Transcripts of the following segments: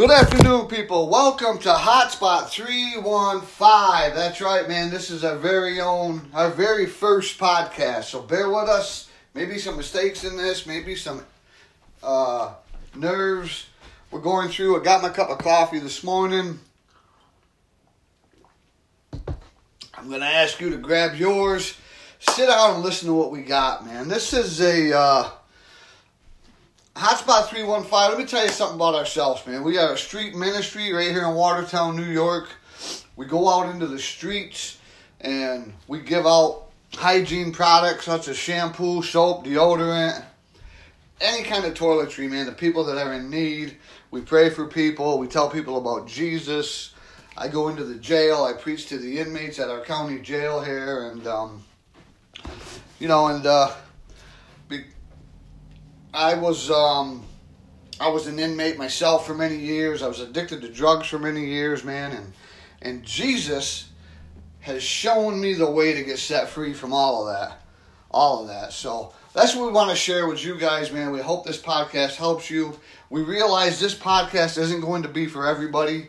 Good afternoon, people. Welcome to Hotspot 315. That's right, man. This is our very own, our very first podcast. So bear with us. Maybe some mistakes in this, maybe some uh, nerves we're going through. I got my cup of coffee this morning. I'm going to ask you to grab yours, sit down, and listen to what we got, man. This is a. Uh, Hotspot 315, let me tell you something about ourselves, man. We are a street ministry right here in Watertown, New York. We go out into the streets and we give out hygiene products such as shampoo, soap, deodorant, any kind of toiletry, man. The people that are in need, we pray for people. We tell people about Jesus. I go into the jail. I preach to the inmates at our county jail here, and um, you know, and uh, I was um, I was an inmate myself for many years. I was addicted to drugs for many years, man, and and Jesus has shown me the way to get set free from all of that, all of that. So that's what we want to share with you guys, man. We hope this podcast helps you. We realize this podcast isn't going to be for everybody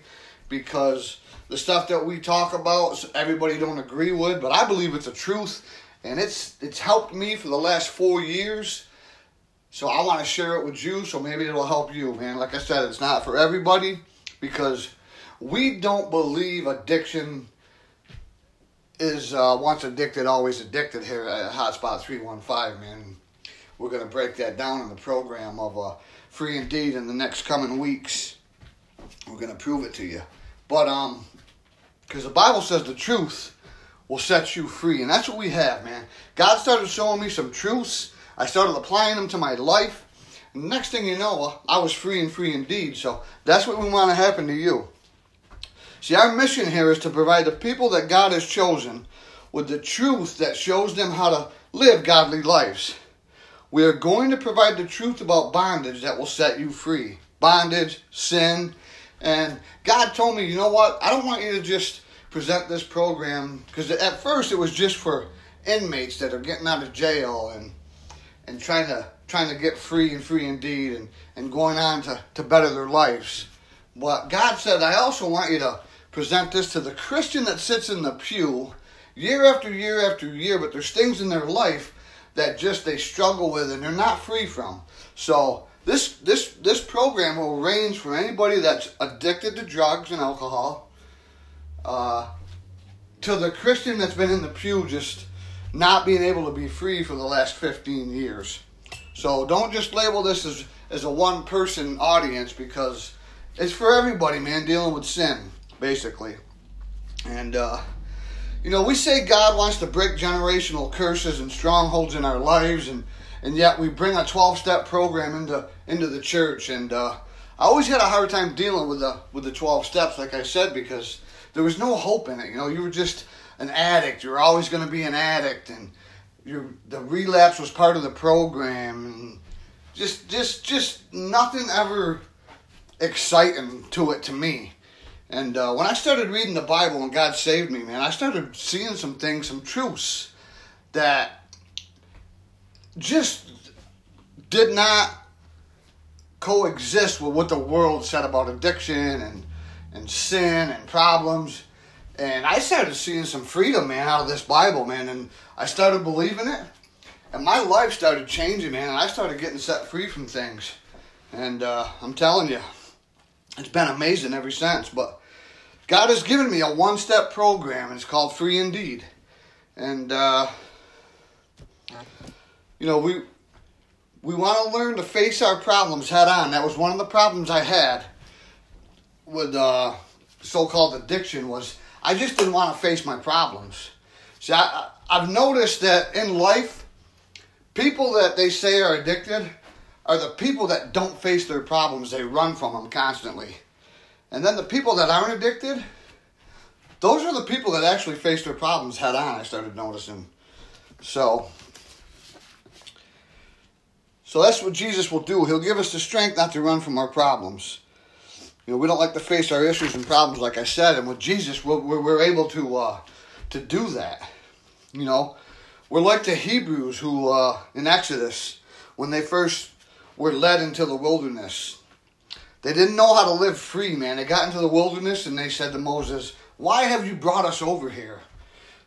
because the stuff that we talk about everybody don't agree with, but I believe it's a truth and it's it's helped me for the last 4 years so I want to share it with you, so maybe it'll help you, man. Like I said, it's not for everybody because we don't believe addiction is uh, once addicted, always addicted here at Hotspot 315, man. We're going to break that down in the program of uh, Free Indeed in the next coming weeks. We're going to prove it to you. But, um, because the Bible says the truth will set you free. And that's what we have, man. God started showing me some truths I started applying them to my life. Next thing you know, I was free and free indeed. So that's what we want to happen to you. See, our mission here is to provide the people that God has chosen with the truth that shows them how to live godly lives. We are going to provide the truth about bondage that will set you free. Bondage, sin, and God told me, you know what? I don't want you to just present this program because at first it was just for inmates that are getting out of jail and and trying to trying to get free and free indeed and, and going on to, to better their lives. But God said, I also want you to present this to the Christian that sits in the pew year after year after year, but there's things in their life that just they struggle with and they're not free from. So this this this program will range from anybody that's addicted to drugs and alcohol uh, to the Christian that's been in the pew just not being able to be free for the last 15 years. So don't just label this as, as a one person audience because it's for everybody, man, dealing with sin, basically. And, uh, you know, we say God wants to break generational curses and strongholds in our lives, and, and yet we bring a 12 step program into, into the church. And uh, I always had a hard time dealing with the, with the 12 steps, like I said, because there was no hope in it. You know, you were just an addict. You're always going to be an addict, and the relapse was part of the program, and just just just nothing ever exciting to it to me. And uh, when I started reading the Bible and God saved me, man, I started seeing some things, some truths that just did not coexist with what the world said about addiction and and sin and problems. And I started seeing some freedom, man, out of this Bible, man. And I started believing it. And my life started changing, man. And I started getting set free from things. And uh, I'm telling you, it's been amazing ever since. But God has given me a one step program. And it's called Free Indeed. And, uh, you know, we. We want to learn to face our problems head on. That was one of the problems I had with uh, so-called addiction was I just didn't want to face my problems. See, I, I've noticed that in life, people that they say are addicted are the people that don't face their problems. They run from them constantly. And then the people that aren't addicted, those are the people that actually face their problems head on, I started noticing. So, so that's what Jesus will do. He'll give us the strength not to run from our problems. You know, we don't like to face our issues and problems, like I said, and with Jesus, we're, we're able to uh, to do that. You know, we're like the Hebrews who uh, in Exodus, when they first were led into the wilderness, They didn't know how to live free, man. They got into the wilderness and they said to Moses, Why have you brought us over here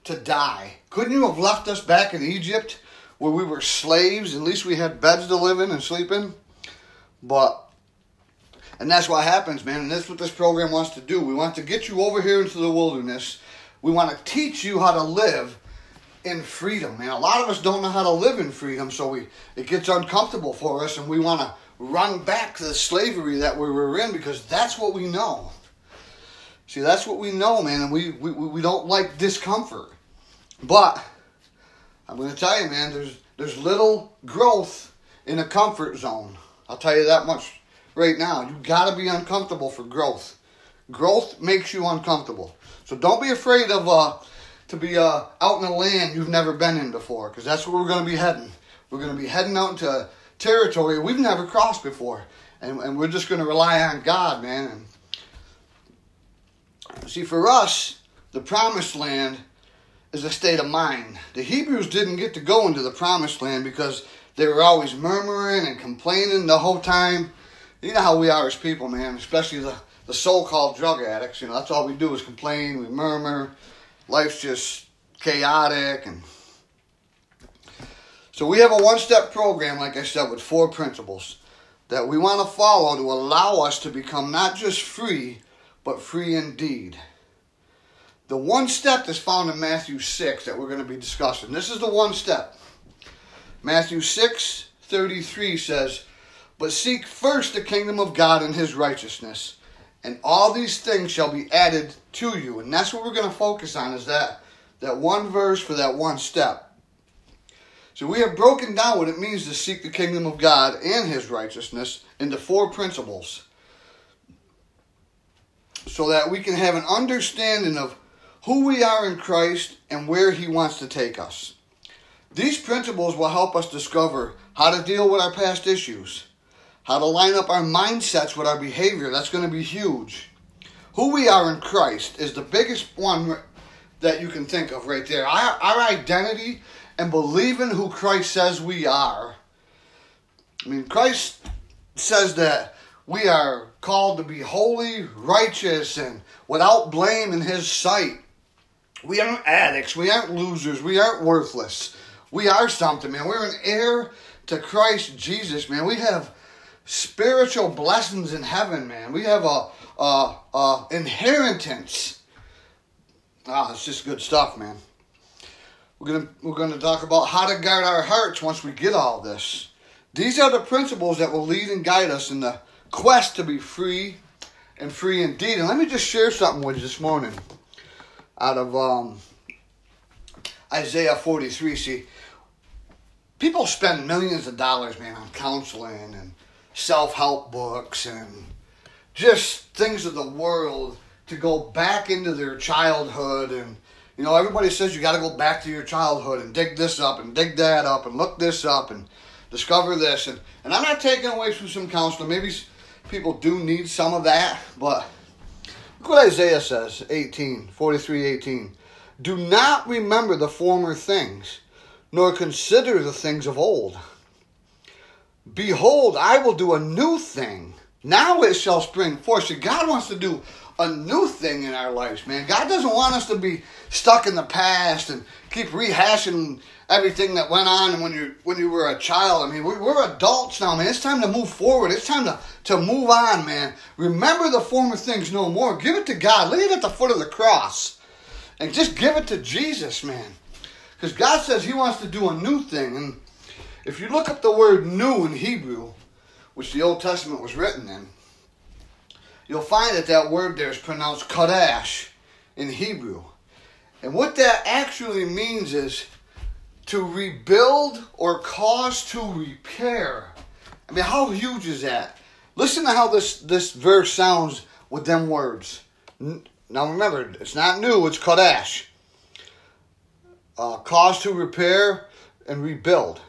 to die? Couldn't you have left us back in Egypt where we were slaves? At least we had beds to live in and sleep in. But, and that's what happens, man. And that's what this program wants to do. We want to get you over here into the wilderness. We want to teach you how to live in freedom. And a lot of us don't know how to live in freedom, so we it gets uncomfortable for us, and we want to run back to the slavery that we were in because that's what we know. See, that's what we know, man, and we, we, we don't like discomfort. But I'm going to tell you, man, there's there's little growth in a comfort zone. I'll tell you that much right now. You got to be uncomfortable for growth. Growth makes you uncomfortable. So don't be afraid of uh, to be uh, out in a land you've never been in before, because that's where we're going to be heading. We're going to be heading out into territory we've never crossed before, and, and we're just going to rely on God, man. And see, for us, the promised land is a state of mind. The Hebrews didn't get to go into the promised land because they were always murmuring and complaining the whole time. You know how we as people, man, especially the, the so called drug addicts. You know, that's all we do is complain, we murmur, life's just chaotic and so we have a one-step program like i said with four principles that we want to follow to allow us to become not just free but free indeed the one step is found in matthew 6 that we're going to be discussing this is the one step matthew 6 33 says but seek first the kingdom of god and his righteousness and all these things shall be added to you. And that's what we're going to focus on is that that one verse for that one step. So we have broken down what it means to seek the kingdom of God and his righteousness into four principles. So that we can have an understanding of who we are in Christ and where he wants to take us. These principles will help us discover how to deal with our past issues how to line up our mindsets with our behavior. That's going to be huge. Who we are in Christ is the biggest one that you can think of right there. Our, our identity and believing who Christ says we are. I mean, Christ says that we are called to be holy, righteous, and without blame in His sight. We aren't addicts. We aren't losers. We aren't worthless. We are something, man. We're an heir to Christ Jesus, man. We have spiritual blessings in heaven, man. We have a, a, a inheritance. Ah, it's just good stuff, man. We're gonna we're gonna talk about how to guard our hearts once we get all this. These are the principles that will lead and guide us in the quest to be free and free indeed. And let me just share something with you this morning out of um, Isaiah 43. See, people spend millions of dollars, man, on counseling and self help books and just things of the world to go back into their childhood. And you know everybody says you got to go back to your childhood and dig this up and dig that up and look this up and discover this. And and I'm not taking away from some counseling maybe people do need some of that but look what Isaiah says 18 43 18 do not remember the former things nor consider the things of old Behold, I will do a new thing. Now it shall spring forth. See, God wants to do a new thing in our lives, man. God doesn't want us to be stuck in the past and keep rehashing everything that went on when you when you were a child. I mean, we're, we're adults now, man. It's time to move forward. It's time to, to move on, man. Remember the former things no more. Give it to God. Lay it at the foot of the cross. And just give it to Jesus, man. Because God says He wants to do a new thing. And if you look up the word new in Hebrew, which the Old Testament was written in, you'll find that that word there is pronounced Kadash in Hebrew. And what that actually means is to rebuild or cause to repair. I mean, how huge is that? Listen to how this, this verse sounds with them words. Now remember, it's not new, it's Kadash. Uh, cause to repair and rebuild.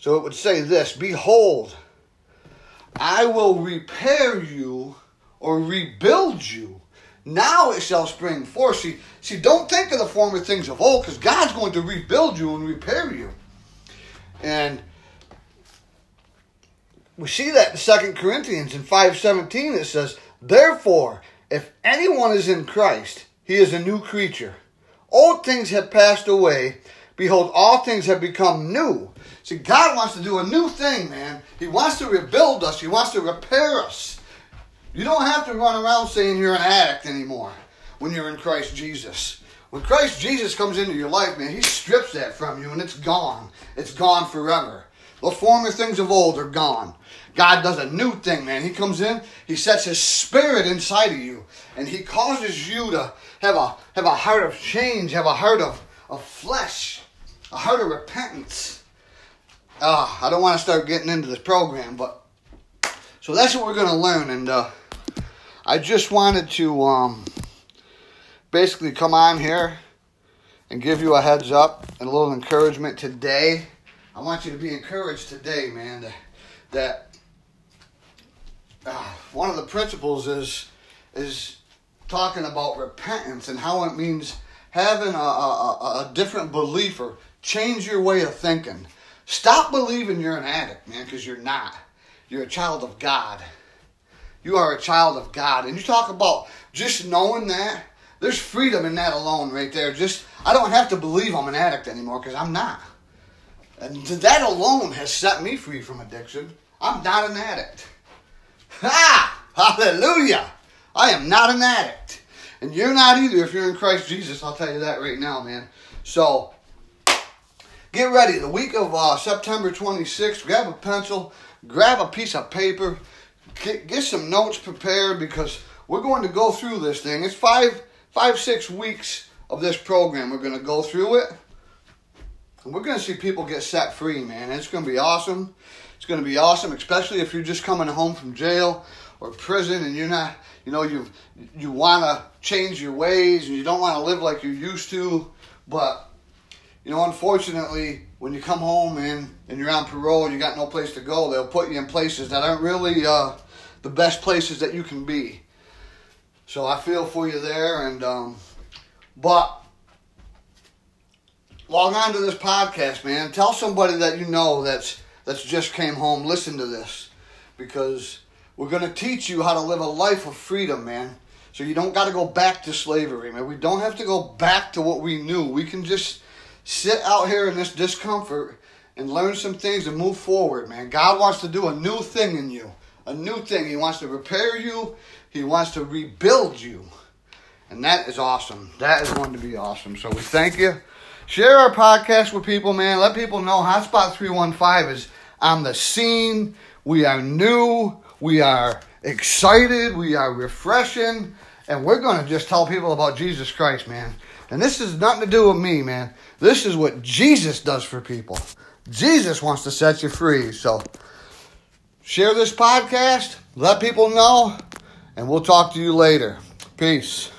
So it would say this Behold, I will repair you or rebuild you. Now it shall spring forth. See, see, don't think of the former things of old, because God's going to rebuild you and repair you. And we see that in Second Corinthians in 5.17 it says, Therefore, if anyone is in Christ, he is a new creature. Old things have passed away. Behold, all things have become new. See, God wants to do a new thing, man. He wants to rebuild us. He wants to repair us. You don't have to run around saying you're an addict anymore when you're in Christ Jesus. When Christ Jesus comes into your life, man, he strips that from you and it's gone. It's gone forever. The former things of old are gone. God does a new thing, man. He comes in, he sets his spirit inside of you, and he causes you to have a have a heart of change, have a heart of, of flesh, a heart of repentance. Uh, I don't want to start getting into this program, but so that's what we're going to learn, and uh, I just wanted to um, basically come on here and give you a heads up and a little encouragement today. I want you to be encouraged today, man. That, that uh, one of the principles is is talking about repentance and how it means having a, a, a different belief or change your way of thinking. Stop believing you're an addict, man, because you're not. You're a child of God. You are a child of God. And you talk about just knowing that, there's freedom in that alone right there. Just I don't have to believe I'm an addict anymore because I'm not. And that alone has set me free from addiction. I'm not an addict. Ha! Hallelujah! I am not an addict. And you're not either if you're in Christ Jesus. I'll tell you that right now, man. So, get ready. The week of uh, September 26th, grab a pencil, grab a piece of paper, get, get some notes prepared because we're going to go through this thing. It's five, five, six weeks of this program. We're going to go through it. And we're going to see people get set free, man. It's going to be awesome. It's going to be awesome, especially if you're just coming home from jail or prison and you're not, you know, you you want to change your ways and you don't want to live like you used to, but you know, unfortunately, when you come home and, and you're on parole and you got no place to go, they'll put you in places that aren't really uh, the best places that you can be. So I feel for you there, and um, but log on to this podcast, man. Tell somebody that you know that's that's just came home. Listen to this because we're going to teach you how to live a life of freedom, man. So you don't got to go back to slavery, man. We don't have to go back to what we knew. We can just sit out here in this discomfort and learn some things and move forward, man. God wants to do a new thing in you. A new thing. He wants to repair you. He wants to rebuild you. And that is awesome. That is going to be awesome. So we thank you. Share our podcast with people, man. Let people know Hotspot 315 is on the scene. We are new. We are excited. We are refreshing. And we're going to just tell people about Jesus Christ, man. And this is nothing to do with me, man. This is what Jesus does for people. Jesus wants to set you free. So share this podcast, let people know, and we'll talk to you later. Peace.